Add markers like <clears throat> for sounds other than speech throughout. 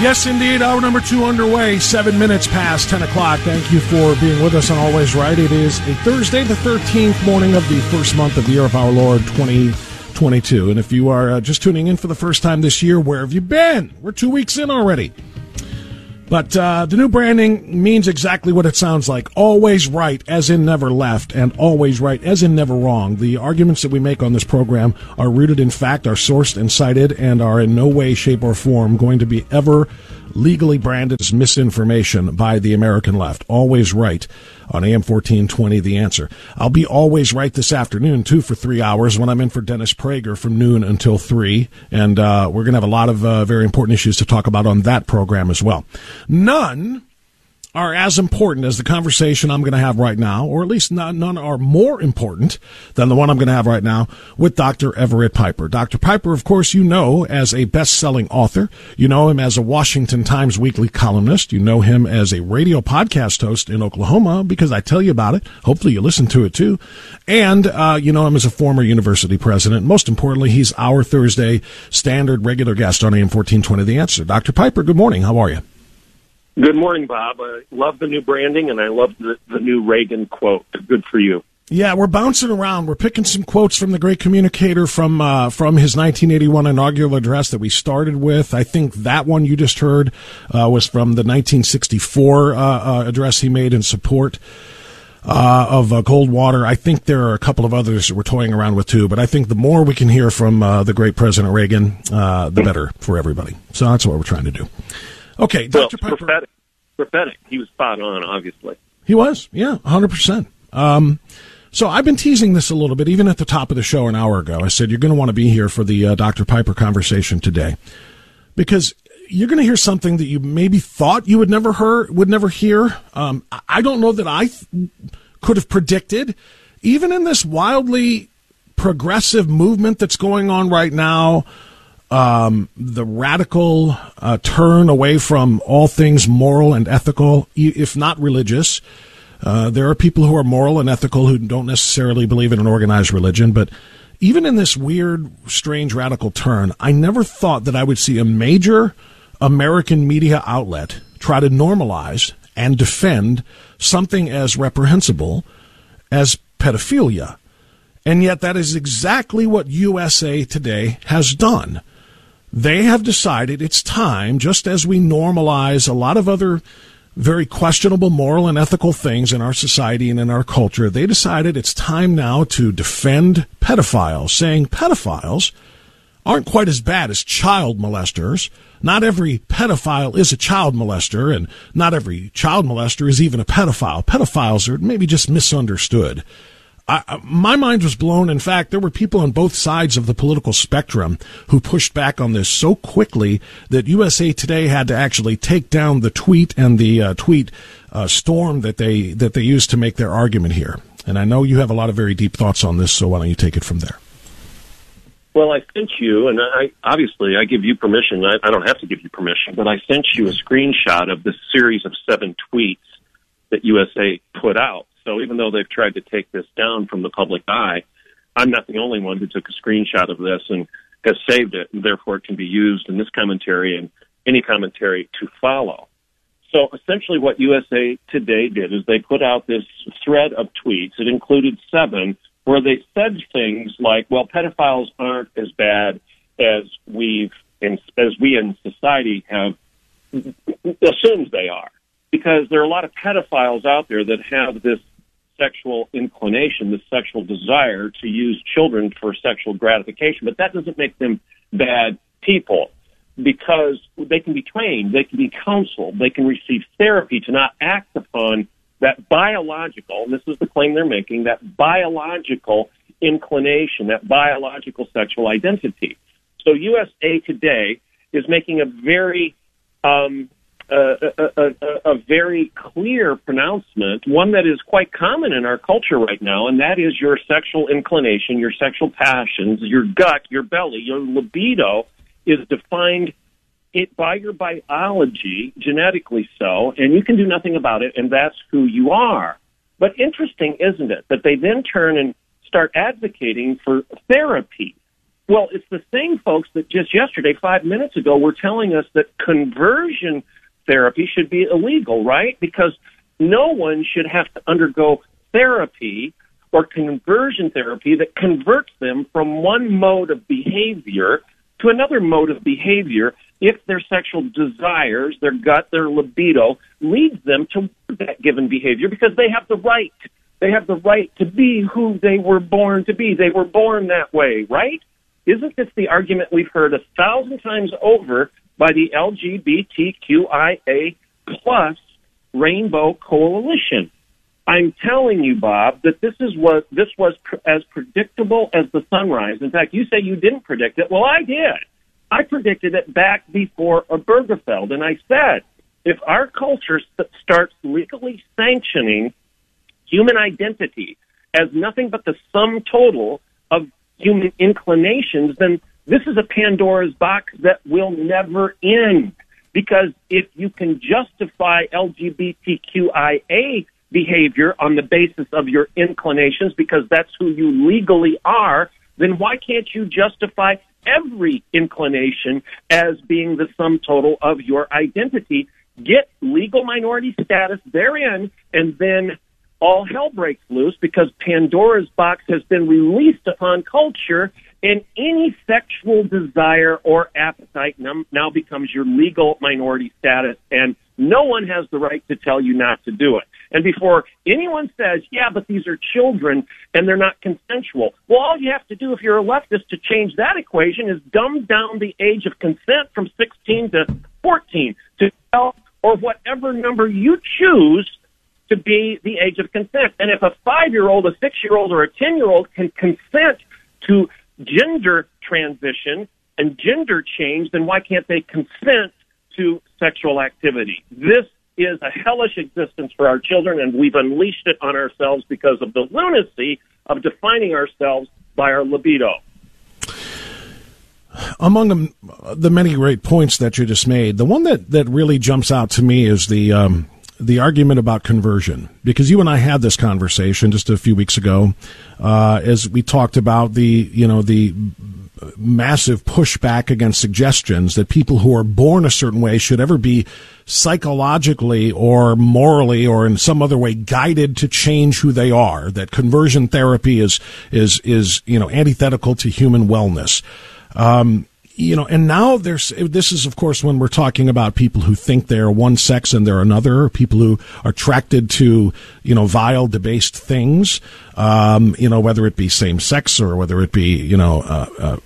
Yes, indeed. Hour number two underway. Seven minutes past 10 o'clock. Thank you for being with us on Always Right. It is a Thursday, the 13th morning of the first month of the year of our Lord 2022. And if you are uh, just tuning in for the first time this year, where have you been? We're two weeks in already. But uh, the new branding means exactly what it sounds like. Always right, as in never left, and always right, as in never wrong. The arguments that we make on this program are rooted in fact, are sourced and cited, and are in no way, shape, or form going to be ever legally branded as misinformation by the American left. Always right on AM 1420, The Answer. I'll be always right this afternoon, too, for three hours when I'm in for Dennis Prager from noon until three. And uh, we're going to have a lot of uh, very important issues to talk about on that program as well. None are as important as the conversation I'm going to have right now, or at least not, none are more important than the one I'm going to have right now with Dr. Everett Piper. Dr. Piper, of course, you know as a best-selling author. You know him as a Washington Times weekly columnist. You know him as a radio podcast host in Oklahoma because I tell you about it. Hopefully you listen to it too. And, uh, you know him as a former university president. Most importantly, he's our Thursday standard regular guest on AM 1420 The Answer. Dr. Piper, good morning. How are you? Good morning, Bob. I love the new branding and I love the, the new Reagan quote. Good for you. Yeah, we're bouncing around. We're picking some quotes from the great communicator from uh, from his 1981 inaugural address that we started with. I think that one you just heard uh, was from the 1964 uh, uh, address he made in support uh, of uh, Goldwater. I think there are a couple of others that we're toying around with too. But I think the more we can hear from the great President Reagan, the better for everybody. So that's what we're trying to do. Okay, well, Dr. Piper. Prophetic. prophetic. He was spot on, obviously. He was, yeah, 100%. Um, so I've been teasing this a little bit, even at the top of the show an hour ago. I said, you're going to want to be here for the uh, Dr. Piper conversation today. Because you're going to hear something that you maybe thought you would never hear, would never hear. Um, I don't know that I th- could have predicted, even in this wildly progressive movement that's going on right now, um, the radical uh, turn away from all things moral and ethical, if not religious. Uh, there are people who are moral and ethical who don't necessarily believe in an organized religion, but even in this weird, strange, radical turn, I never thought that I would see a major American media outlet try to normalize and defend something as reprehensible as pedophilia. And yet, that is exactly what USA Today has done they have decided it's time, just as we normalize a lot of other very questionable moral and ethical things in our society and in our culture, they decided it's time now to defend pedophiles, saying pedophiles aren't quite as bad as child molesters. Not every pedophile is a child molester, and not every child molester is even a pedophile. Pedophiles are maybe just misunderstood. I, my mind was blown. In fact, there were people on both sides of the political spectrum who pushed back on this so quickly that USA Today had to actually take down the tweet and the uh, tweet uh, storm that they that they used to make their argument here. And I know you have a lot of very deep thoughts on this, so why don't you take it from there? Well, I sent you, and I obviously I give you permission. I, I don't have to give you permission, but I sent you a screenshot of the series of seven tweets that USA put out so even though they've tried to take this down from the public eye, I'm not the only one who took a screenshot of this and has saved it, and therefore it can be used in this commentary and any commentary to follow. So essentially, what USA Today did is they put out this thread of tweets. It included seven where they said things like, "Well, pedophiles aren't as bad as we've in, as we in society have assumed they are." because there are a lot of pedophiles out there that have this sexual inclination, this sexual desire to use children for sexual gratification, but that doesn't make them bad people because they can be trained, they can be counseled, they can receive therapy to not act upon that biological, and this is the claim they're making, that biological inclination, that biological sexual identity. So USA Today is making a very um, a, a, a, very clear pronouncement, one that is quite common in our culture right now, and that is your sexual inclination, your sexual passions, your gut, your belly, your libido is defined it by your biology, genetically so, and you can do nothing about it, and that's who you are. But interesting, isn't it, that they then turn and start advocating for therapy. Well, it's the same folks that just yesterday, five minutes ago, were telling us that conversion therapy should be illegal, right? Because no one should have to undergo therapy or conversion therapy that converts them from one mode of behavior to another mode of behavior if their sexual desires, their gut, their libido leads them to that given behavior because they have the right. They have the right to be who they were born to be. They were born that way, right? Isn't this the argument we've heard a thousand times over by the LGBTQIA plus Rainbow Coalition. I'm telling you, Bob, that this is what this was pr- as predictable as the sunrise. In fact, you say you didn't predict it. Well, I did. I predicted it back before Obergefell, and I said if our culture st- starts legally sanctioning human identity as nothing but the sum total of human inclinations, then this is a Pandora's box that will never end. Because if you can justify LGBTQIA behavior on the basis of your inclinations, because that's who you legally are, then why can't you justify every inclination as being the sum total of your identity? Get legal minority status therein, and then all hell breaks loose because Pandora's box has been released upon culture, and any sexual desire or appetite now becomes your legal minority status, and no one has the right to tell you not to do it. And before anyone says, yeah, but these are children and they're not consensual, well, all you have to do if you're a leftist to change that equation is dumb down the age of consent from 16 to 14 to 12 or whatever number you choose to be the age of consent. And if a five year old, a six year old, or a 10 year old can consent to gender transition and gender change, then why can't they consent to sexual activity? This is a hellish existence for our children, and we've unleashed it on ourselves because of the lunacy of defining ourselves by our libido. Among the many great points that you just made, the one that, that really jumps out to me is the um, the argument about conversion, because you and I had this conversation just a few weeks ago, uh, as we talked about the you know the massive pushback against suggestions that people who are born a certain way should ever be psychologically or morally or in some other way guided to change who they are. That conversion therapy is is is you know antithetical to human wellness. Um, you know, and now there's this is of course when we're talking about people who think they're one sex and they're another, people who are attracted to you know vile, debased things, um, you know whether it be same sex or whether it be you know. Uh, uh,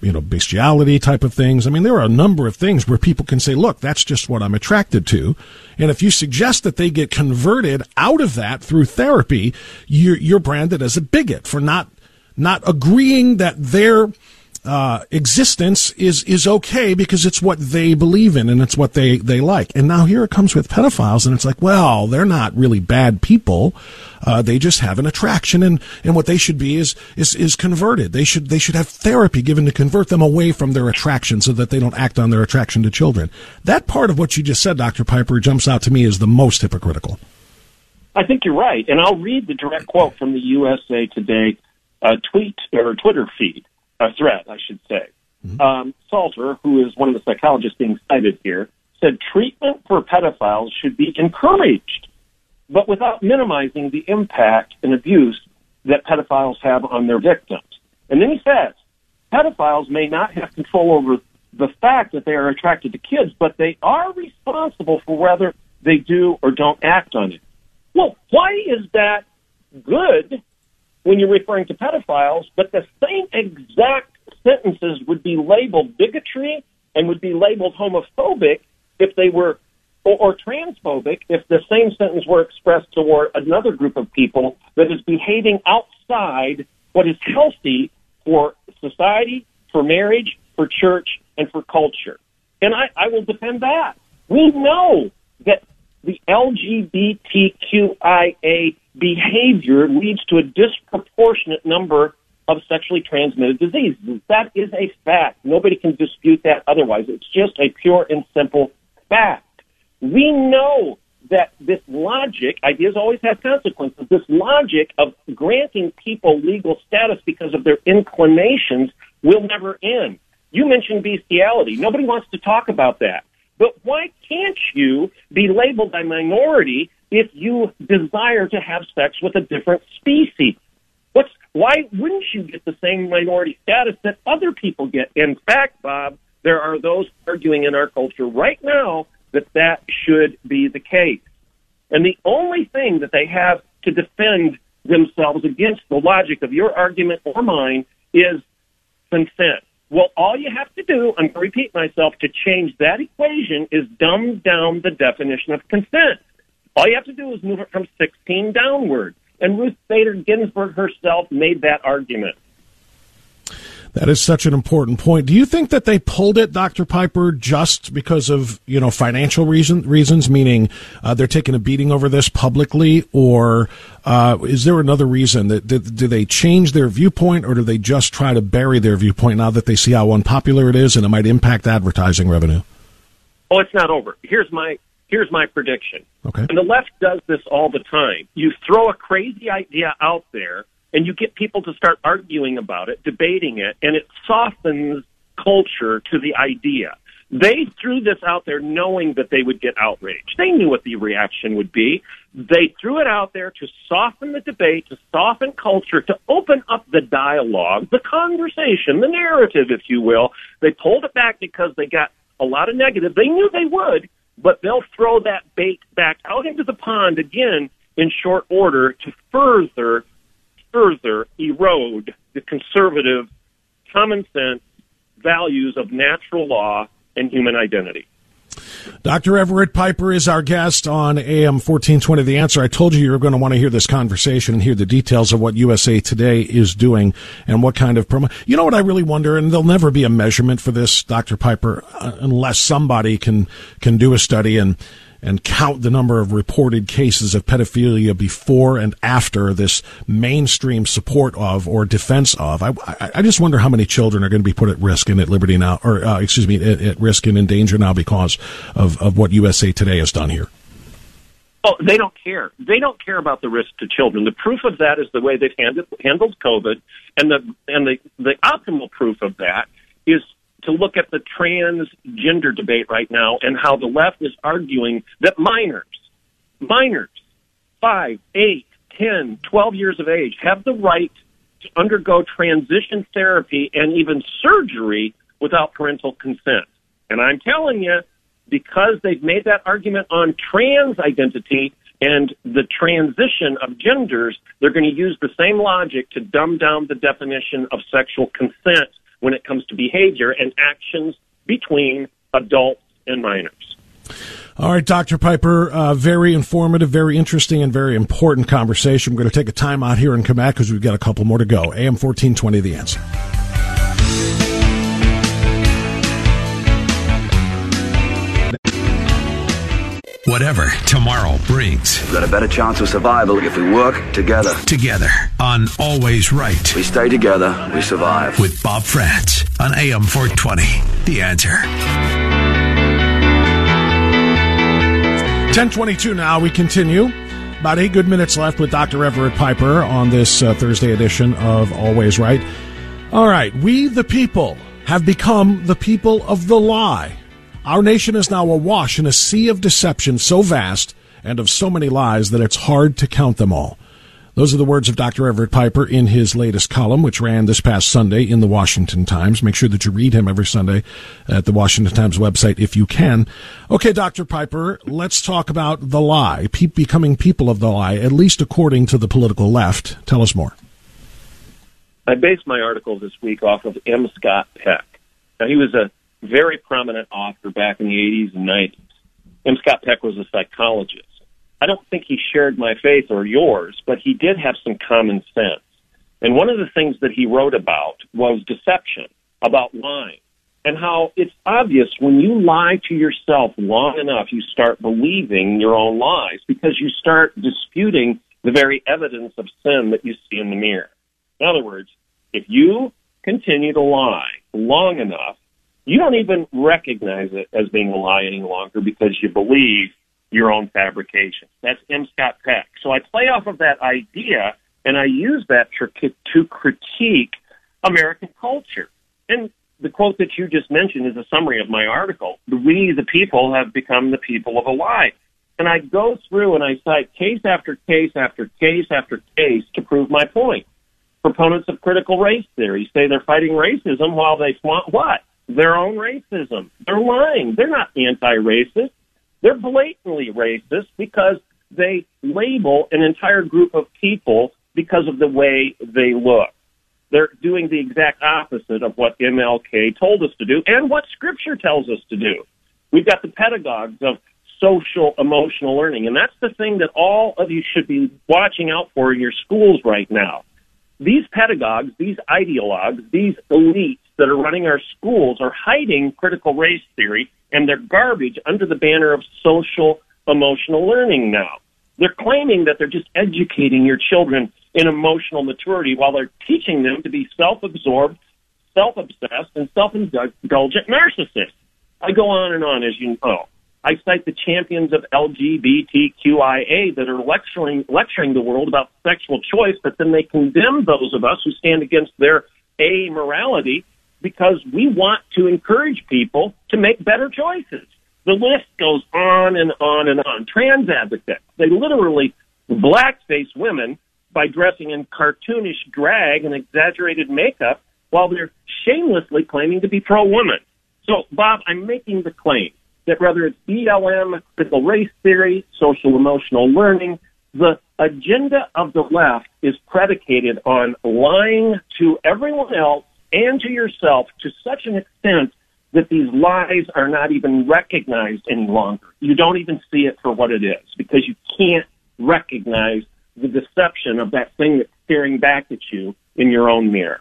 you know, bestiality type of things. I mean, there are a number of things where people can say, look, that's just what I'm attracted to. And if you suggest that they get converted out of that through therapy, you're, you're branded as a bigot for not, not agreeing that their uh, existence is is okay because it's what they believe in and it's what they they like. And now here it comes with pedophiles, and it's like, well, they're not really bad people. Uh, they just have an attraction, and, and what they should be is is is converted. They should they should have therapy given to convert them away from their attraction, so that they don't act on their attraction to children. That part of what you just said, Doctor Piper, jumps out to me as the most hypocritical. I think you're right, and I'll read the direct quote from the USA Today uh, tweet or Twitter feed a threat, I should say. Mm-hmm. Um, Salter, who is one of the psychologists being cited here, said treatment for pedophiles should be encouraged, but without minimizing the impact and abuse that pedophiles have on their victims. And then he says, pedophiles may not have control over the fact that they are attracted to kids, but they are responsible for whether they do or don't act on it. Well, why is that good when you're referring to pedophiles, but the same exact sentences would be labeled bigotry and would be labeled homophobic if they were or, or transphobic if the same sentence were expressed toward another group of people that is behaving outside what is healthy for society, for marriage, for church, and for culture. And I, I will defend that. We know that the LGBTQIA behavior leads to a disproportionate number of sexually transmitted diseases. That is a fact. Nobody can dispute that otherwise. It's just a pure and simple fact. We know that this logic, ideas always have consequences, this logic of granting people legal status because of their inclinations will never end. You mentioned bestiality. Nobody wants to talk about that. But why can't you be labeled a minority if you desire to have sex with a different species? What's why wouldn't you get the same minority status that other people get? In fact, Bob, there are those arguing in our culture right now that that should be the case. And the only thing that they have to defend themselves against the logic of your argument or mine is consent. Well, all you have to do, I'm going to repeat myself, to change that equation is dumb down the definition of consent. All you have to do is move it from 16 downward. And Ruth Bader Ginsburg herself made that argument. That is such an important point. Do you think that they pulled it, Dr. Piper, just because of you know financial reason, reasons, meaning uh, they're taking a beating over this publicly, or uh, is there another reason that do, do they change their viewpoint, or do they just try to bury their viewpoint now that they see how unpopular it is and it might impact advertising revenue? Oh, it's not over. Here's my here's my prediction. Okay. And the left does this all the time. You throw a crazy idea out there and you get people to start arguing about it, debating it, and it softens culture to the idea. They threw this out there knowing that they would get outraged. They knew what the reaction would be. They threw it out there to soften the debate, to soften culture, to open up the dialogue, the conversation, the narrative, if you will. They pulled it back because they got a lot of negative. They knew they would, but they'll throw that bait back out into the pond again in short order to further further erode the conservative common sense values of natural law and human identity. Dr. Everett Piper is our guest on AM 1420 The Answer. I told you you were going to want to hear this conversation and hear the details of what USA Today is doing and what kind of promo. You know what I really wonder, and there'll never be a measurement for this, Dr. Piper, uh, unless somebody can, can do a study and and count the number of reported cases of pedophilia before and after this mainstream support of or defense of. I, I, just wonder how many children are going to be put at risk and at liberty now, or uh, excuse me, at, at, risk and in danger now because of, of what USA Today has done here. Oh, they don't care. They don't care about the risk to children. The proof of that is the way they've handled, handled COVID, and the and the the optimal proof of that is to look at the transgender debate right now and how the left is arguing that minors, minors, five, eight, ten, twelve years of age have the right to undergo transition therapy and even surgery without parental consent. And I'm telling you, because they've made that argument on trans identity and the transition of genders, they're going to use the same logic to dumb down the definition of sexual consent when it comes to behavior and actions between adults and minors. All right, Dr. Piper, uh, very informative, very interesting, and very important conversation. We're going to take a time out here and come back because we've got a couple more to go. AM 1420, The Answer. Whatever tomorrow brings. We've got a better chance of survival if we work together. Together on Always Right. We stay together, we survive. With Bob Frantz on AM 420. The answer. 1022 now. We continue. About eight good minutes left with Dr. Everett Piper on this uh, Thursday edition of Always Right. All right. We, the people, have become the people of the lie. Our nation is now awash in a sea of deception so vast and of so many lies that it's hard to count them all. Those are the words of Dr. Everett Piper in his latest column, which ran this past Sunday in the Washington Times. Make sure that you read him every Sunday at the Washington Times website if you can. Okay, Dr. Piper, let's talk about the lie, pe- becoming people of the lie, at least according to the political left. Tell us more. I based my article this week off of M. Scott Peck. Now, he was a very prominent author back in the 80s and 90s. M. Scott Peck was a psychologist. I don't think he shared my faith or yours, but he did have some common sense. And one of the things that he wrote about was deception, about lying, and how it's obvious when you lie to yourself long enough, you start believing your own lies because you start disputing the very evidence of sin that you see in the mirror. In other words, if you continue to lie long enough, you don't even recognize it as being a lie any longer because you believe your own fabrication. That's M. Scott Peck. So I play off of that idea and I use that to critique American culture. And the quote that you just mentioned is a summary of my article. We, the people, have become the people of a lie. And I go through and I cite case after case after case after case to prove my point. Proponents of critical race theory say they're fighting racism while they flaunt what? Their own racism. They're lying. They're not anti-racist. They're blatantly racist because they label an entire group of people because of the way they look. They're doing the exact opposite of what MLK told us to do and what Scripture tells us to do. We've got the pedagogues of social emotional learning, and that's the thing that all of you should be watching out for in your schools right now. These pedagogues, these ideologues, these elites that are running our schools are hiding critical race theory and their garbage under the banner of social emotional learning now. They're claiming that they're just educating your children in emotional maturity while they're teaching them to be self-absorbed, self-obsessed, and self-indulgent narcissists. I go on and on, as you know. I cite the champions of LGBTQIA that are lecturing lecturing the world about sexual choice, but then they condemn those of us who stand against their amorality because we want to encourage people to make better choices. The list goes on and on and on. Trans advocates, they literally blackface women by dressing in cartoonish drag and exaggerated makeup while they're shamelessly claiming to be pro-woman. So, Bob, I'm making the claim that whether it's BLM, critical race theory, social emotional learning, the agenda of the left is predicated on lying to everyone else and to yourself to such an extent that these lies are not even recognized any longer. You don't even see it for what it is because you can't recognize the deception of that thing that's staring back at you in your own mirror.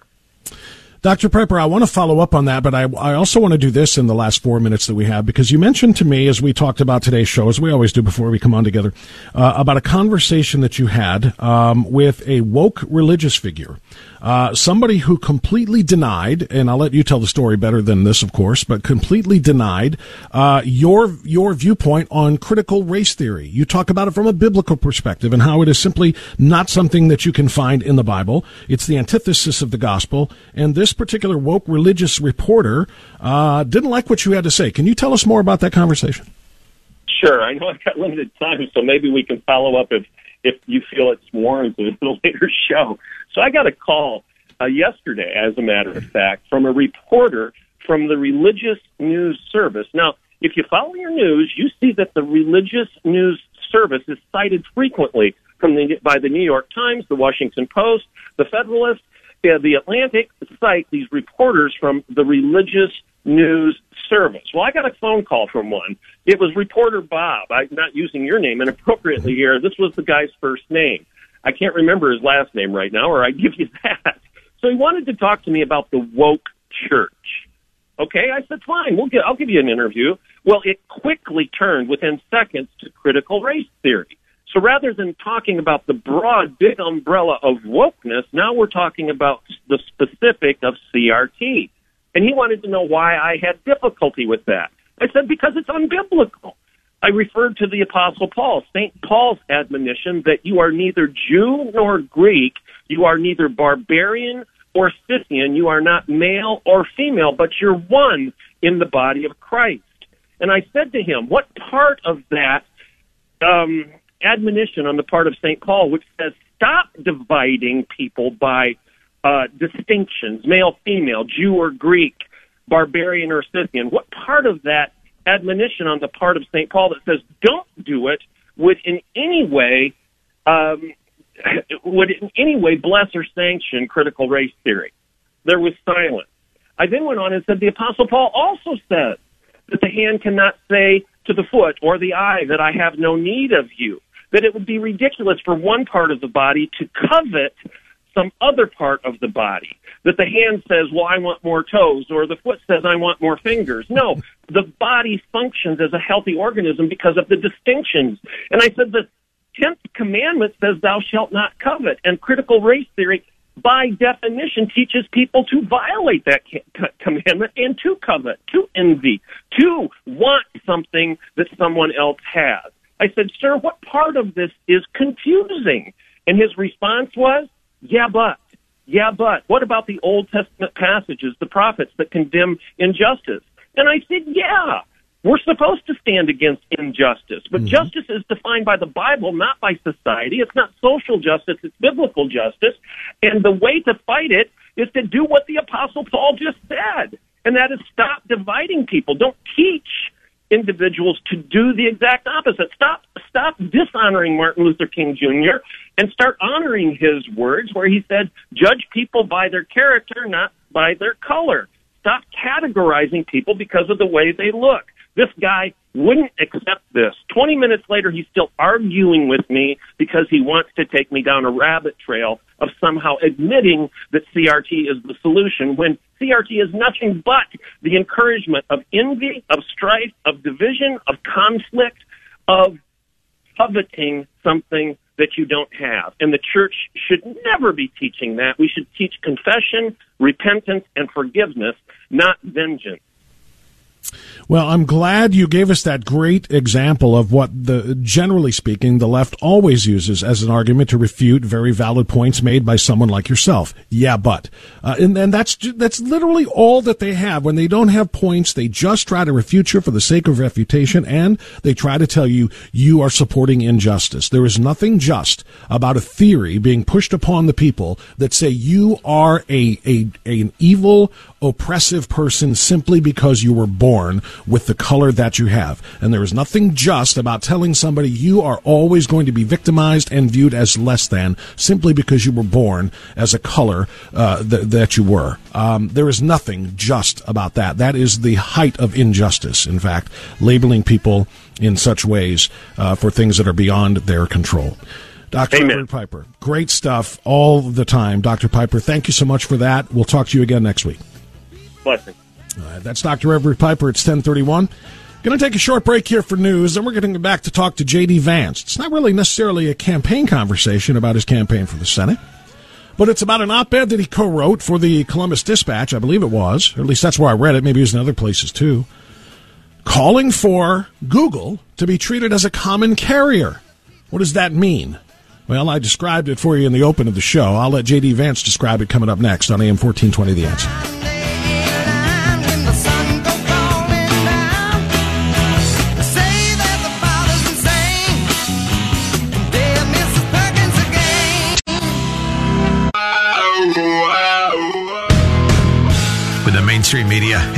Dr. Piper, I want to follow up on that, but I, I also want to do this in the last four minutes that we have because you mentioned to me, as we talked about today's show, as we always do before we come on together, uh, about a conversation that you had um, with a woke religious figure uh, somebody who completely denied, and I'll let you tell the story better than this, of course, but completely denied uh, your your viewpoint on critical race theory. You talk about it from a biblical perspective and how it is simply not something that you can find in the Bible. It's the antithesis of the gospel. And this particular woke religious reporter uh, didn't like what you had to say. Can you tell us more about that conversation? Sure. I know I've got limited time, so maybe we can follow up if if you feel it's warranted <laughs> in a later show. So I got a call uh, yesterday, as a matter of fact, from a reporter from the Religious News Service. Now, if you follow your news, you see that the Religious News Service is cited frequently from the, by the New York Times, the Washington Post, the Federalist, uh, the Atlantic cite these reporters from the Religious News Service. Well, I got a phone call from one. It was reporter Bob. I'm not using your name inappropriately here. This was the guy's first name. I can't remember his last name right now, or I'd <laughs> give you that. So he wanted to talk to me about the woke church. Okay, I said, fine, we'll get, I'll give you an interview. Well, it quickly turned within seconds to critical race theory. So rather than talking about the broad, big umbrella of wokeness, now we're talking about the specific of CRT. And he wanted to know why I had difficulty with that. I said, because it's unbiblical. I referred to the Apostle Paul, St. Paul's admonition that you are neither Jew nor Greek, you are neither barbarian or Scythian, you are not male or female, but you're one in the body of Christ. And I said to him, what part of that um, admonition on the part of St. Paul, which says stop dividing people by uh, distinctions, male, female, Jew or Greek, barbarian or Scythian. What part of that admonition on the part of St. Paul that says don't do it would in any way um, <laughs> would in any way bless or sanction critical race theory? There was silence. I then went on and said the Apostle Paul also says that the hand cannot say to the foot or the eye that I have no need of you. That it would be ridiculous for one part of the body to covet some other part of the body. That the hand says, well, I want more toes, or the foot says, I want more fingers. No, the body functions as a healthy organism because of the distinctions. And I said the tenth commandment says, thou shalt not covet. And critical race theory by definition teaches people to violate that commandment and to covet, to envy, to want something that someone else has. I said, sir, what part of this is confusing? And his response was, yeah, but, yeah, but, what about the Old Testament passages, the prophets that condemn injustice? And I said, yeah, we're supposed to stand against injustice, but mm-hmm. justice is defined by the Bible, not by society. It's not social justice, it's biblical justice. And the way to fight it is to do what the Apostle Paul just said, and that is stop dividing people. Don't teach individuals to do the exact opposite. Stop, stop dishonoring Martin Luther King Jr. and start honoring his words where he said, judge people by their character, not by their color. Stop categorizing people because of the way they look. This guy wouldn't accept this. 20 minutes later, he's still arguing with me because he wants to take me down a rabbit trail of somehow admitting that CRT is the solution when CRT is nothing but the encouragement of envy, of strife, of division, of conflict, of coveting something that you don't have. And the church should never be teaching that. We should teach confession, repentance, and forgiveness, not vengeance. Well, I'm glad you gave us that great example of what the generally speaking the left always uses as an argument to refute very valid points made by someone like yourself. Yeah, but uh, and, and that's that's literally all that they have when they don't have points. They just try to refute you for the sake of refutation, and they try to tell you you are supporting injustice. There is nothing just about a theory being pushed upon the people that say you are a a, an evil oppressive person simply because you were born with the color that you have. And there is nothing just about telling somebody you are always going to be victimized and viewed as less than simply because you were born as a color uh, th- that you were. Um, there is nothing just about that. That is the height of injustice, in fact, labeling people in such ways uh, for things that are beyond their control. Dr. Amen. Piper, great stuff all the time. Dr. Piper, thank you so much for that. We'll talk to you again next week. Blessing. That's Dr. Everett Piper. It's 1031. Going to take a short break here for news, and we're going to go back to talk to J.D. Vance. It's not really necessarily a campaign conversation about his campaign for the Senate, but it's about an op-ed that he co-wrote for the Columbus Dispatch, I believe it was, or at least that's where I read it. Maybe it was in other places too, calling for Google to be treated as a common carrier. What does that mean? Well, I described it for you in the open of the show. I'll let J.D. Vance describe it coming up next on AM 1420 The Answer.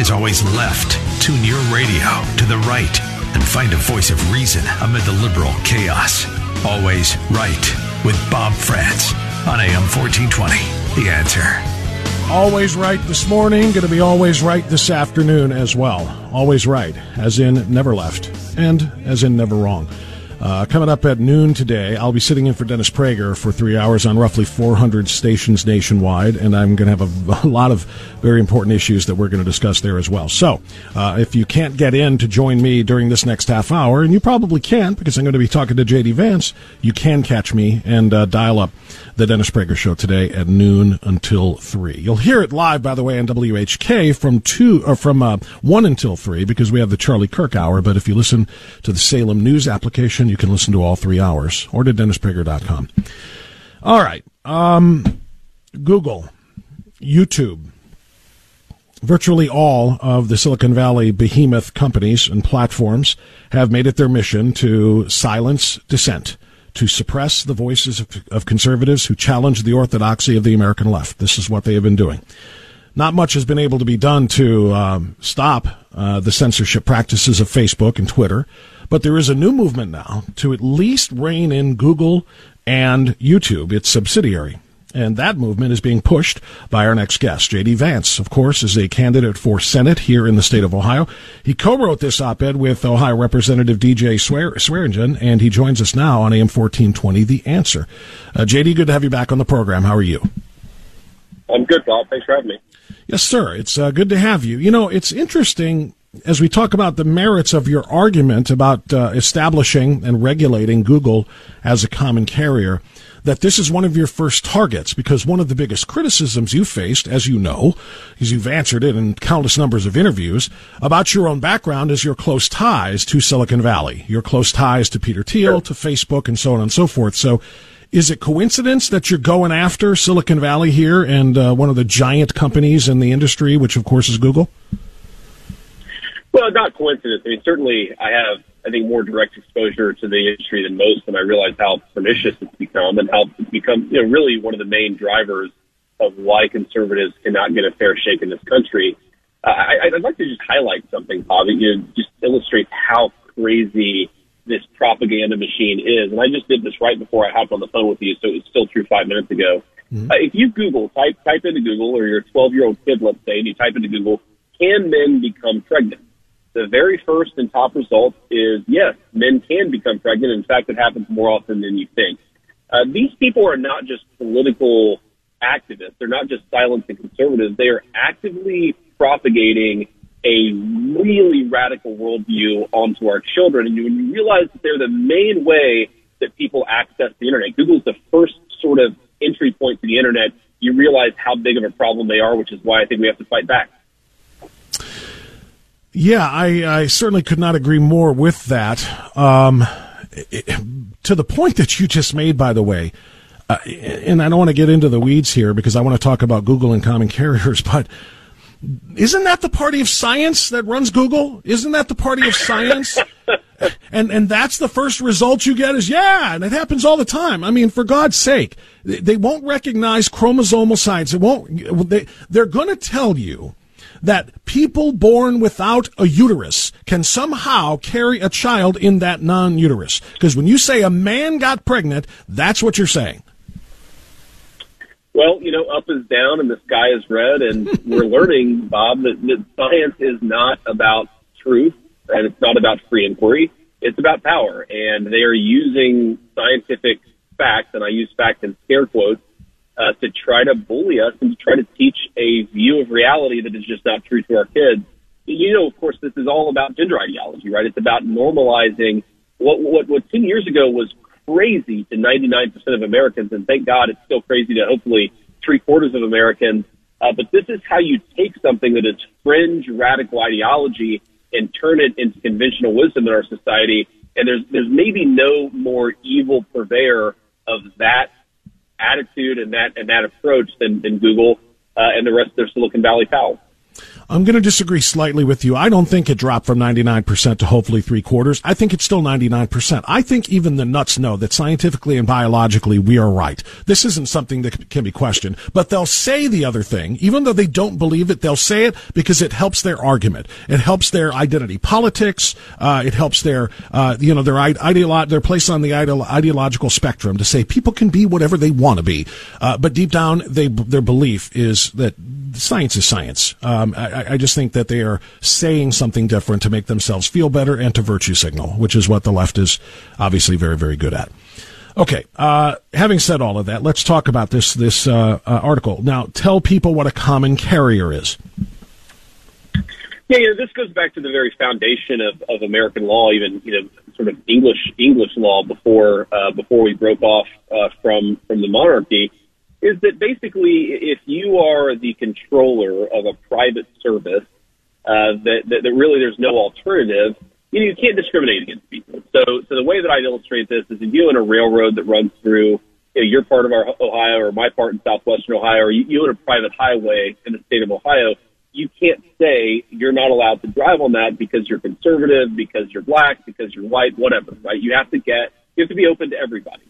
Is always left. Tune your radio to the right and find a voice of reason amid the liberal chaos. Always right with Bob Frantz on AM 1420. The answer. Always right this morning, going to be always right this afternoon as well. Always right, as in never left, and as in never wrong. Uh, coming up at noon today, I'll be sitting in for Dennis Prager for three hours on roughly 400 stations nationwide, and I'm going to have a, <laughs> a, lot of very important issues that we're going to discuss there as well. So, uh, if you can't get in to join me during this next half hour, and you probably can't because I'm going to be talking to JD Vance, you can catch me and uh, dial up the Dennis Prager Show today at noon until three. You'll hear it live, by the way, on WHK from two or from uh, one until three because we have the Charlie Kirk hour. But if you listen to the Salem News application, you can listen to all three hours or to DennisPrager.com. All right, um, Google, YouTube. Virtually all of the Silicon Valley behemoth companies and platforms have made it their mission to silence dissent to suppress the voices of, of conservatives who challenge the orthodoxy of the American left. This is what they have been doing. Not much has been able to be done to um, stop uh, the censorship practices of Facebook and Twitter, but there is a new movement now to at least rein in Google and YouTube, its subsidiary. And that movement is being pushed by our next guest. J.D. Vance, of course, is a candidate for Senate here in the state of Ohio. He co-wrote this op-ed with Ohio Representative DJ Swear- Swearingen, and he joins us now on AM 1420, The Answer. Uh, J.D., good to have you back on the program. How are you? I'm good, Bob. Thanks for having me. Yes, sir. It's uh, good to have you. You know, it's interesting as we talk about the merits of your argument about uh, establishing and regulating Google as a common carrier that this is one of your first targets because one of the biggest criticisms you faced, as you know, because you've answered it in countless numbers of interviews, about your own background is your close ties to Silicon Valley, your close ties to Peter Thiel, to Facebook, and so on and so forth. So, is it coincidence that you're going after Silicon Valley here and uh, one of the giant companies in the industry, which of course is Google? Well, not coincidence. I mean, certainly I have, I think, more direct exposure to the industry than most, and I realize how pernicious it's become and how it's become, you know, really one of the main drivers of why conservatives cannot get a fair shake in this country. Uh, I, I'd like to just highlight something, Bob, that you know, just illustrates how crazy this propaganda machine is. And I just did this right before I hopped on the phone with you, so it was still true five minutes ago. Mm-hmm. Uh, if you Google, type type into Google, or your 12 year old kid, let's say, and you type into Google, can men become pregnant? The very first and top result is yes, men can become pregnant. In fact, it happens more often than you think. Uh, these people are not just political activists. They're not just silencing conservatives. They are actively propagating a really radical worldview onto our children. And when you realize that they're the main way that people access the internet, Google's the first sort of entry point to the internet, you realize how big of a problem they are, which is why I think we have to fight back. Yeah, I, I certainly could not agree more with that. Um, it, to the point that you just made, by the way, uh, and I don't want to get into the weeds here because I want to talk about Google and common <laughs> carriers, but isn't that the party of science that runs Google? Isn't that the party of science? <laughs> and and that's the first result you get is yeah, and it happens all the time. I mean, for God's sake, they won't recognize chromosomal science. It won't. They they're going to tell you that people born without a uterus can somehow carry a child in that non uterus. Because when you say a man got pregnant, that's what you're saying. Well, you know, up is down and the sky is red, and <laughs> we're learning, Bob, that, that science is not about truth and it's not about free inquiry. It's about power, and they are using scientific facts, and I use facts in scare quotes, uh, to try to bully us and to try to teach a view of reality that is just not true to our kids. You know, of course, this is all about gender ideology, right? It's about normalizing what what, what 10 years ago was crazy to 99% of Americans, and thank God it's still crazy to hopefully three quarters of Americans. Uh, but this is how you take something that is fringe radical ideology and turn it into conventional wisdom in our society. And there's there's maybe no more evil purveyor of that attitude and that and that approach than, than Google uh, and the rest of Silicon Valley pals. I'm going to disagree slightly with you. I don't think it dropped from 99% to hopefully three quarters. I think it's still 99%. I think even the nuts know that scientifically and biologically we are right. This isn't something that can be questioned, but they'll say the other thing, even though they don't believe it, they'll say it because it helps their argument. It helps their identity politics. Uh, it helps their, uh, you know, their ideolo- their place on the ideolo- ideological spectrum to say people can be whatever they want to be. Uh, but deep down, they, their belief is that science is science. Um, I, just think that they are saying something different to make themselves feel better and to virtue signal, which is what the left is obviously very, very good at. Okay. Uh, having said all of that, let's talk about this this uh, uh, article now. Tell people what a common carrier is. Yeah, yeah, this goes back to the very foundation of, of American law, even you know, sort of English English law before uh, before we broke off uh, from from the monarchy is that basically if you are the controller of a private service, uh, that, that, that really there's no alternative, you know, you can't discriminate against people. So, so the way that I'd illustrate this is if you own a railroad that runs through you know, your part of our Ohio or my part in southwestern Ohio, or you, you own a private highway in the state of Ohio, you can't say you're not allowed to drive on that because you're conservative, because you're black, because you're white, whatever, right? You have to get You have to be open to everybody.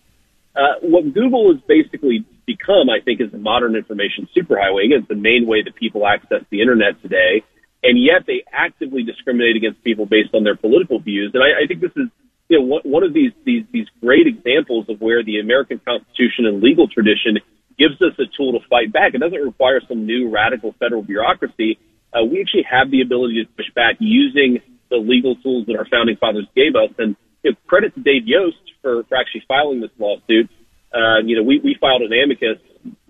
Uh, what Google is basically become, I think, is the modern information superhighway. It's the main way that people access the internet today, and yet they actively discriminate against people based on their political views. And I, I think this is, you know, one, of these, these these great examples of where the American Constitution and legal tradition gives us a tool to fight back. It doesn't require some new radical federal bureaucracy. Uh, we actually have the ability to push back using the legal tools that our founding fathers gave us. And you know, credit to Dave Yost for, for actually filing this lawsuit. Uh, you know, we, we filed an amicus,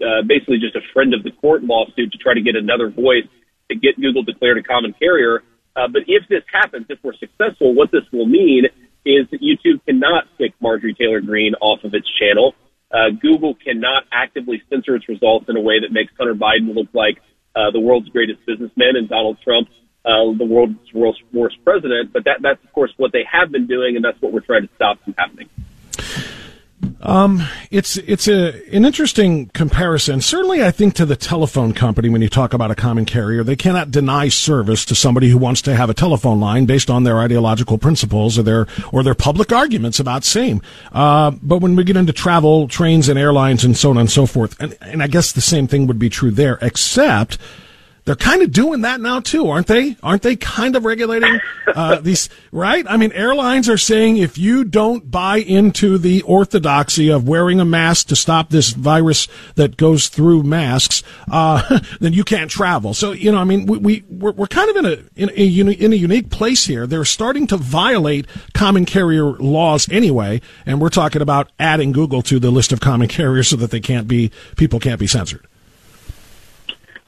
uh, basically just a friend of the court lawsuit to try to get another voice to get Google declared a common carrier. Uh, but if this happens, if we're successful, what this will mean is that YouTube cannot kick Marjorie Taylor Greene off of its channel. Uh, Google cannot actively censor its results in a way that makes Hunter Biden look like uh, the world's greatest businessman and Donald Trump uh, the world's worst president. But that that's of course what they have been doing, and that's what we're trying to stop from happening. Um, it's it's a an interesting comparison. Certainly, I think to the telephone company when you talk about a common carrier, they cannot deny service to somebody who wants to have a telephone line based on their ideological principles or their or their public arguments about same. Uh, but when we get into travel, trains, and airlines, and so on and so forth, and, and I guess the same thing would be true there, except they're kind of doing that now too, aren't they? Aren't they kind of regulating uh, <laughs> these? Right? I mean, airlines are saying if you don't buy into the orthodoxy of wearing a mask to stop this virus that goes through masks, uh, <laughs> then you can't travel. So you know, I mean, we, we we're, we're kind of in a in a, uni- in a unique place here. They're starting to violate common carrier laws anyway, and we're talking about adding Google to the list of common carriers so that they can't be people can't be censored.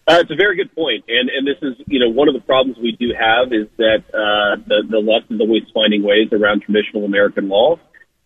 Uh, it's a very good point, and and this is you know one of the problems we do have is that uh, the the left is always finding ways around traditional American law,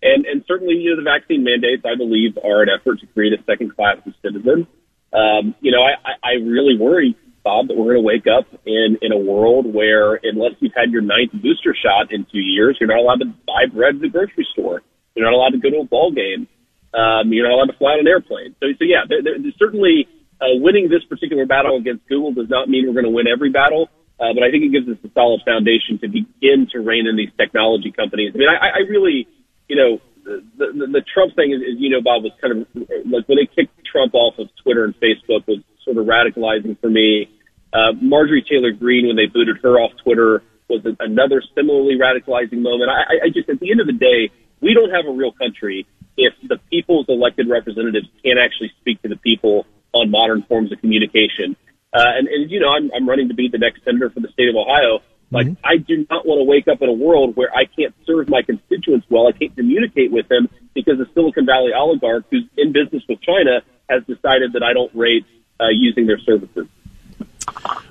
and and certainly you know the vaccine mandates I believe are an effort to create a second class of citizens. Um, you know I, I really worry Bob that we're going to wake up in in a world where unless you've had your ninth booster shot in two years, you're not allowed to buy bread at the grocery store. You're not allowed to go to a ball game. Um, you're not allowed to fly on an airplane. So so yeah, there, there's certainly uh, winning this particular battle against Google does not mean we're going to win every battle, uh, but I think it gives us a solid foundation to begin to rein in these technology companies. I mean, I, I really, you know, the, the, the Trump thing is, is, you know, Bob was kind of like when they kicked Trump off of Twitter and Facebook was sort of radicalizing for me. Uh, Marjorie Taylor Greene, when they booted her off Twitter, was another similarly radicalizing moment. I, I just, at the end of the day, we don't have a real country if the people's elected representatives can't actually speak to the people on modern forms of communication. Uh, and, and, you know, I'm, I'm running to be the next senator for the state of Ohio. Like, mm-hmm. I do not want to wake up in a world where I can't serve my constituents well. I can't communicate with them because a Silicon Valley oligarch who's in business with China has decided that I don't rate uh, using their services.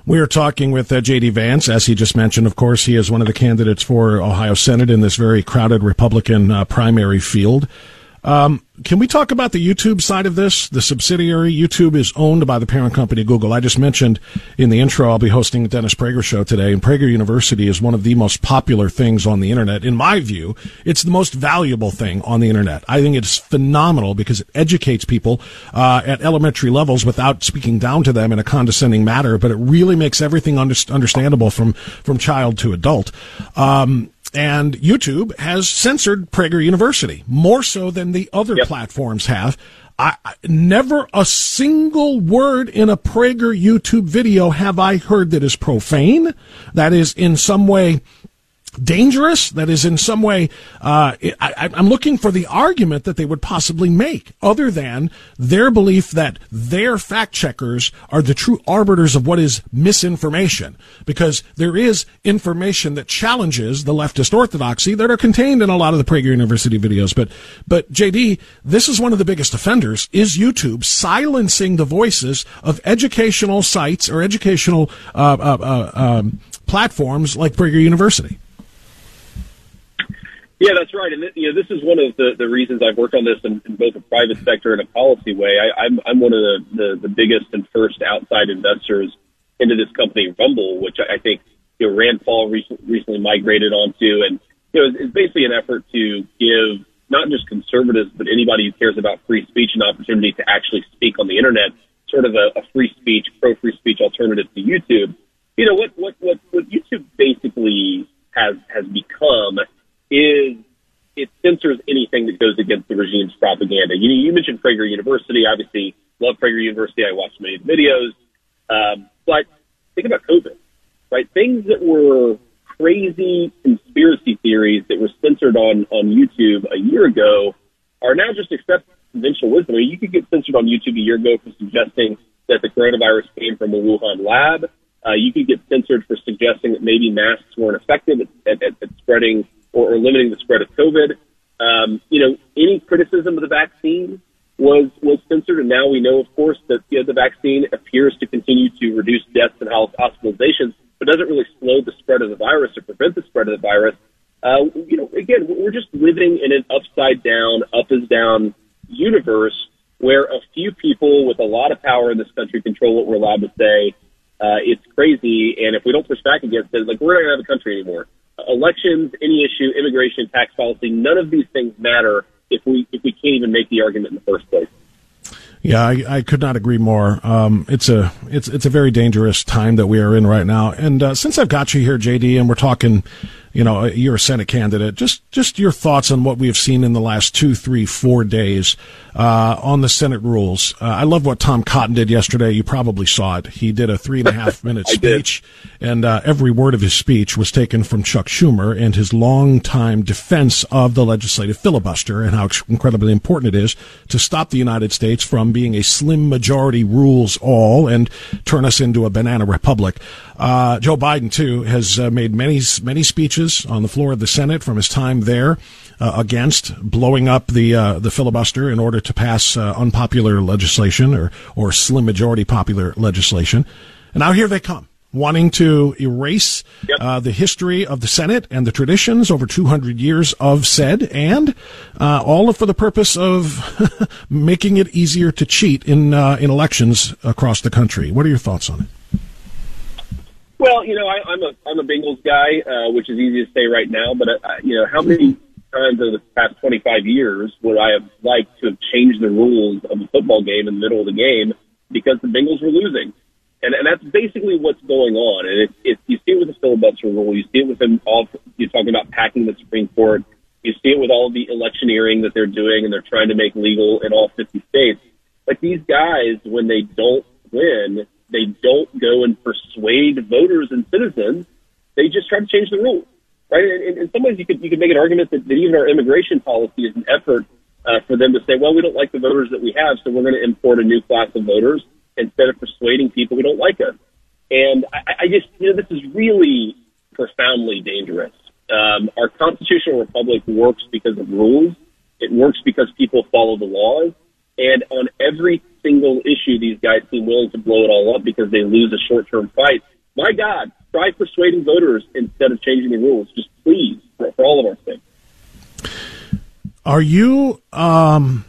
We are talking with uh, J.D. Vance, as he just mentioned. Of course, he is one of the candidates for Ohio Senate in this very crowded Republican uh, primary field. Um, can we talk about the YouTube side of this? The subsidiary YouTube is owned by the parent company Google. I just mentioned in the intro I'll be hosting the Dennis Prager show today, and Prager University is one of the most popular things on the internet. In my view, it's the most valuable thing on the internet. I think it's phenomenal because it educates people uh, at elementary levels without speaking down to them in a condescending manner, but it really makes everything under- understandable from from child to adult. Um, and YouTube has censored Prager University more so than the other yep. platforms have. I, I, never a single word in a Prager YouTube video have I heard that is profane, that is in some way dangerous, that is in some way, uh, I, am looking for the argument that they would possibly make, other than their belief that their fact checkers are the true arbiters of what is misinformation. Because there is information that challenges the leftist orthodoxy that are contained in a lot of the Prager University videos. But, but JD, this is one of the biggest offenders, is YouTube silencing the voices of educational sites or educational uh, uh, uh um, platforms like Prager University. Yeah, that's right. And you know, this is one of the, the reasons I've worked on this in, in both a private sector and a policy way. I, I'm I'm one of the, the, the biggest and first outside investors into this company, Rumble, which I think you know Rand Paul recently, recently migrated onto, and you know, it's basically an effort to give not just conservatives, but anybody who cares about free speech an opportunity to actually speak on the internet, sort of a, a free speech, pro free speech alternative to YouTube. You know what what what what YouTube basically has has become is it censors anything that goes against the regime's propaganda. You, you mentioned Prager University. Obviously, love Prager University. I watched many of the videos. Um, but think about COVID, right? Things that were crazy conspiracy theories that were censored on, on YouTube a year ago are now just accepted conventional wisdom. I mean, you could get censored on YouTube a year ago for suggesting that the coronavirus came from a Wuhan lab. Uh, you could get censored for suggesting that maybe masks weren't effective at, at, at spreading or, or, limiting the spread of COVID. Um, you know, any criticism of the vaccine was was censored, and now we know, of course, that you know, the vaccine appears to continue to reduce deaths and hospitalizations, but doesn't really slow the spread of the virus or prevent the spread of the virus. Uh, you know, again, we're just living in an upside down, up is down universe where a few people with a lot of power in this country control what we're allowed to say. Uh, it's crazy, and if we don't push back against it, like we're not going to have a country anymore. Elections, any issue, immigration, tax policy, none of these things matter if we if we can't even make the argument in the first place. Yeah, I, I could not agree more. Um, it's a it's it's a very dangerous time that we are in right now. And uh, since I've got you here, JD, and we're talking you know, you're a Senate candidate. Just just your thoughts on what we have seen in the last two, three, four days uh, on the Senate rules. Uh, I love what Tom Cotton did yesterday. You probably saw it. He did a three and a half <laughs> minute speech, and uh, every word of his speech was taken from Chuck Schumer and his long-time defense of the legislative filibuster and how incredibly important it is to stop the United States from being a slim majority rules all and turn us into a banana republic. Uh, Joe Biden too has uh, made many many speeches on the floor of the Senate from his time there uh, against blowing up the uh, the filibuster in order to pass uh, unpopular legislation or or slim majority popular legislation. And now here they come, wanting to erase yep. Uh, the history of the Senate and the traditions over 200 years of said, and uh, all for the purpose of <laughs> making it easier to cheat in uh, in elections across the country. What are your thoughts on it? Well, you know, I, I'm a I'm a Bengals guy, uh, which is easy to say right now. But uh, you know, how many times over the past 25 years would I have liked to have changed the rules of a football game in the middle of the game because the Bengals were losing? And, and that's basically what's going on. And it's, it's you see it with the filibuster rule, you see it with them all. You're talking about packing the Supreme Court. You see it with all the electioneering that they're doing, and they're trying to make legal in all 50 states. Like these guys, when they don't win, they don't go and persuade voters and citizens. They just try to change the rules, right? And in some ways, you could you could make an argument that, that even our immigration policy is an effort uh, for them to say, well, we don't like the voters that we have, so we're going to import a new class of voters instead of persuading people who don't like us. And I, I just, you know, this is really profoundly dangerous. Um, our constitutional republic works because of rules. It works because people follow the laws. And on every single issue, these guys seem willing to blow it all up because they lose a short term fight. My God, try persuading voters instead of changing the rules. Just please, for, for all of our sake. Are you um,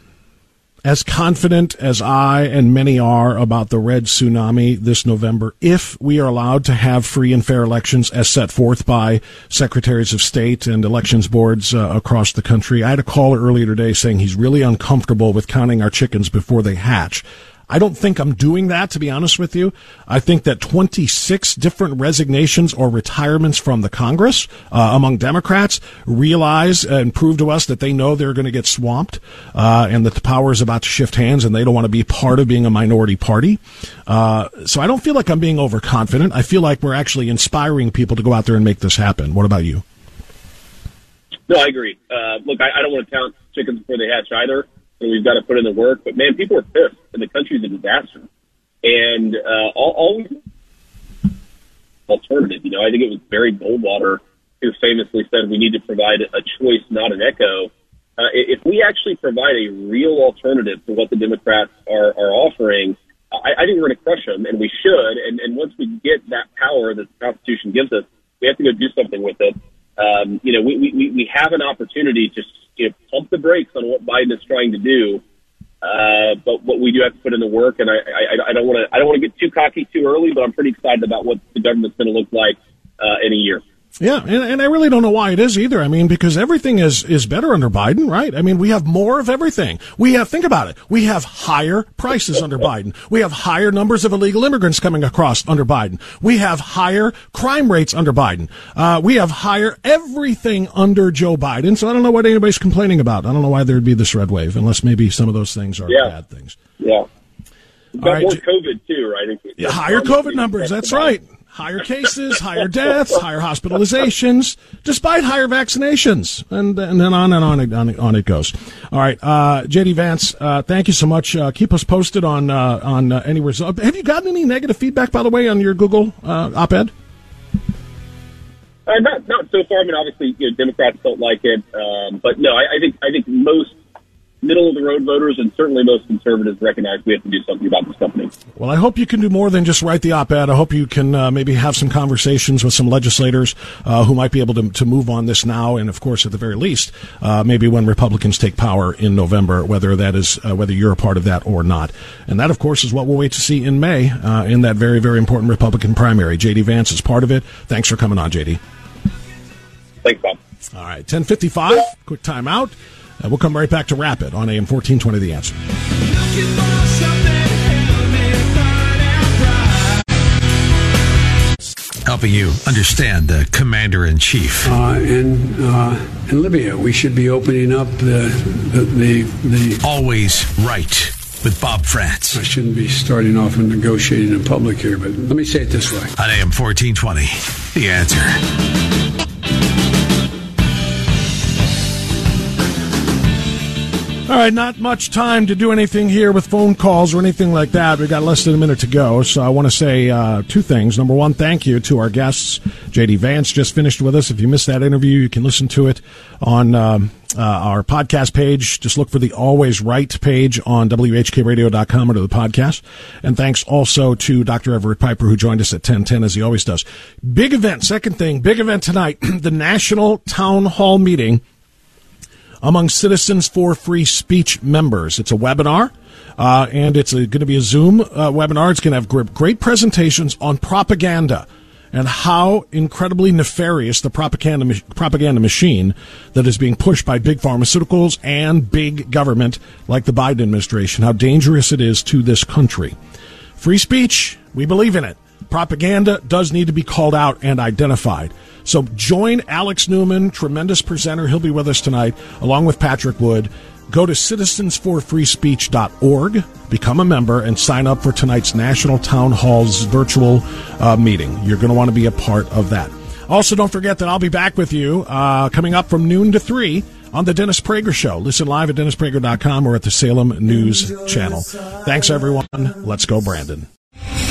as confident as I and many are about the red tsunami this November if we are allowed to have free and fair elections as set forth by secretaries of state and elections boards uh, across the country. I had a caller earlier today saying he's really uncomfortable with counting our chickens before they hatch. I don't think I'm doing that, to be honest with you. I think that 26 different resignations or retirements from the Congress uh, among Democrats realize and prove to us that they know they're going to get swamped uh, and that the power is about to shift hands and they don't want to be part of being a minority party. Uh, so I don't feel like I'm being overconfident. I feel like we're actually inspiring people to go out there and make this happen. What about you? No, I agree. Uh, look, I, I don't want to count chickens before they hatch either and we've got to put in the work. But man, people are pissed, and the country's a disaster. And uh, all, alternative. You know, I think it was Barry Goldwater who famously said we need to provide a choice, not an echo. Uh, if we actually provide a real alternative to what the Democrats are, are offering, I, I think we're going to crush them, and we should. And, and once we get that power that the Constitution gives us, we have to go do something with it. Um, you know, we, we, we have an opportunity to you know, pump the brakes on what Biden is trying to do. Uh, but what we do have to put in the work, and I, I, I don't want to I don't want to get too cocky too early, but I'm pretty excited about what the government's going to look like uh, in a year. Yeah, and, and I really don't know why it is either. I mean, because everything is, is better under Biden, right? I mean, we have more of everything. We have, think about it. We have higher prices under Biden. We have higher numbers of illegal immigrants coming across under Biden. We have higher crime rates under Biden. Uh, we have higher everything under Joe Biden. So I don't know what anybody's complaining about. I don't know why there'd be this red wave, unless maybe some of those things are Yeah. bad things. Yeah. We've got All right, more COVID too, right? Yeah, higher COVID numbers. That's right. Higher cases, higher deaths, higher hospitalizations, despite higher vaccinations, and and then on and on and on, on it goes. All right, uh, JD Vance, uh, thank you so much. Uh, keep us posted on uh, on uh, any result. Have you gotten any negative feedback, by the way, on your Google uh, op-ed? Uh, not not so far. I mean, obviously, you know, Democrats don't like it, um, but no, I, I think I think most middle of the road voters and certainly most conservatives recognize we have to do something about this company. Well, I hope you can do more than just write the op-ed. I hope you can uh, maybe have some conversations with some legislators uh, who might be able to, to move on this now, and of course, at the very least, uh, maybe when Republicans take power in November, whether that is uh, whether you're a part of that or not. And that, of course, is what we'll wait to see in May uh, in that very very important Republican primary. JD Vance is part of it. Thanks for coming on, JD. Thanks, Bob. All right, ten fifty five. Quick timeout. Uh, we'll come right back to Rapid on AM fourteen twenty. The answer. Helping you understand the commander in chief. uh, in uh, in Libya. We should be opening up the the the. the Always right with Bob Frantz I shouldn't be starting off and negotiating in public here, but let me say it this way. on AM 1420. The answer. All right, not much time to do anything here with phone calls or anything like that. We've got less than a minute to go, so I want to say uh, two things. Number one, thank you to our guests. JD Vance just finished with us. If you missed that interview, you can listen to it on um, uh, our podcast page. Just look for the Always Right page on WHKRadio.com under the podcast. And thanks also to Dr. Everett Piper, who joined us at 1010, as he always does. Big event, second thing, big event tonight, <clears throat> the National Town Hall meeting among Citizens for Free Speech members. It's a webinar, uh, and it's going to be a Zoom uh, webinar. It's going to have gr- great presentations on propaganda and how incredibly nefarious the propaganda propaganda machine that is being pushed by big pharmaceuticals and big government like the Biden administration, how dangerous it is to this country. Free speech, we believe in it. Propaganda does need to be called out and identified. So join Alex Newman, tremendous presenter. He'll be with us tonight, along with Patrick Wood. Go to citizensforfreespeech.org, become a member, and sign up for tonight's National Town Hall's virtual uh, meeting. You're going to want to be a part of that. Also, don't forget that I'll be back with you uh, coming up from noon to 3 on the Dennis Prager Show. Listen live at dennisprager.com or at the Salem News Channel. Thanks, everyone. Let's go, Brandon.